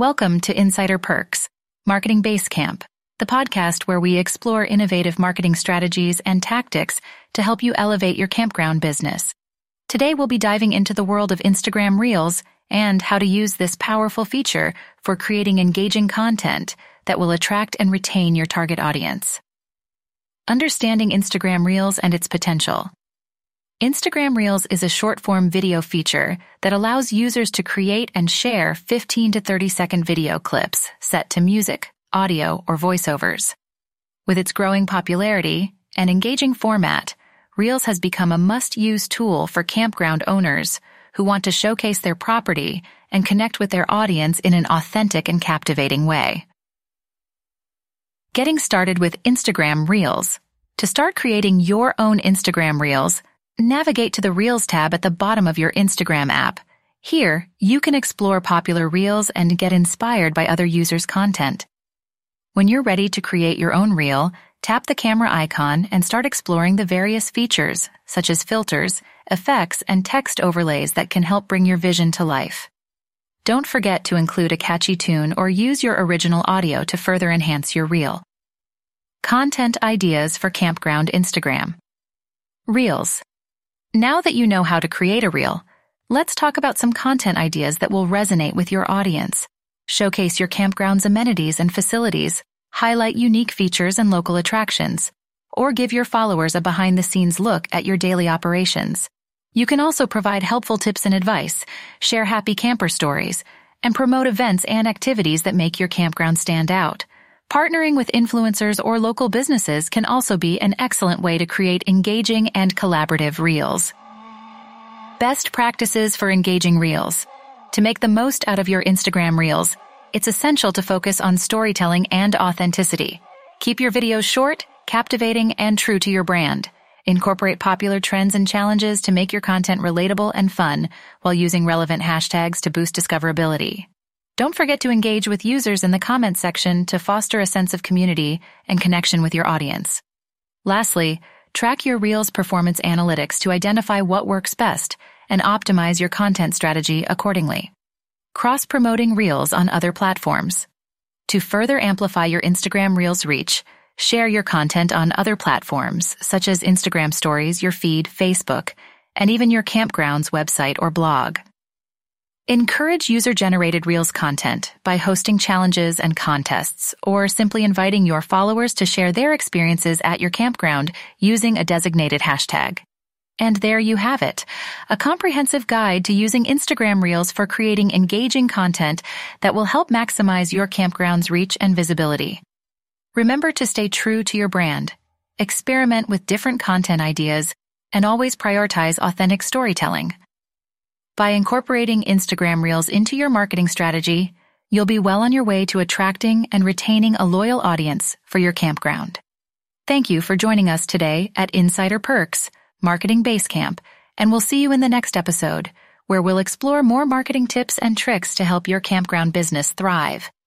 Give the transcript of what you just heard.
Welcome to Insider Perks, Marketing Basecamp, the podcast where we explore innovative marketing strategies and tactics to help you elevate your campground business. Today we'll be diving into the world of Instagram Reels and how to use this powerful feature for creating engaging content that will attract and retain your target audience. Understanding Instagram Reels and its potential. Instagram Reels is a short form video feature that allows users to create and share 15 to 30 second video clips set to music, audio, or voiceovers. With its growing popularity and engaging format, Reels has become a must use tool for campground owners who want to showcase their property and connect with their audience in an authentic and captivating way. Getting started with Instagram Reels. To start creating your own Instagram Reels, navigate to the Reels tab at the bottom of your Instagram app. Here, you can explore popular Reels and get inspired by other users' content. When you're ready to create your own Reel, tap the camera icon and start exploring the various features, such as filters, effects, and text overlays that can help bring your vision to life. Don't forget to include a catchy tune or use your original audio to further enhance your Reel. Content ideas for Campground Instagram. Reels. Now that you know how to create a reel, let's talk about some content ideas that will resonate with your audience. Showcase your campground's amenities and facilities, highlight unique features and local attractions, or give your followers a behind the scenes look at your daily operations. You can also provide helpful tips and advice, share happy camper stories, and promote events and activities that make your campground stand out. Partnering with influencers or local businesses can also be an excellent way to create engaging and collaborative reels. Best practices for engaging reels. To make the most out of your Instagram reels, it's essential to focus on storytelling and authenticity. Keep your videos short, captivating, and true to your brand. Incorporate popular trends and challenges to make your content relatable and fun while using relevant hashtags to boost discoverability. Don't forget to engage with users in the comments section to foster a sense of community and connection with your audience. Lastly, track your Reels performance analytics to identify what works best and optimize your content strategy accordingly. Cross promoting Reels on other platforms. To further amplify your Instagram Reels reach, share your content on other platforms such as Instagram Stories, your feed, Facebook, and even your campground's website or blog. Encourage user-generated Reels content by hosting challenges and contests, or simply inviting your followers to share their experiences at your campground using a designated hashtag. And there you have it, a comprehensive guide to using Instagram Reels for creating engaging content that will help maximize your campground's reach and visibility. Remember to stay true to your brand, experiment with different content ideas, and always prioritize authentic storytelling. By incorporating Instagram Reels into your marketing strategy, you'll be well on your way to attracting and retaining a loyal audience for your campground. Thank you for joining us today at Insider Perks, Marketing Basecamp, and we'll see you in the next episode, where we'll explore more marketing tips and tricks to help your campground business thrive.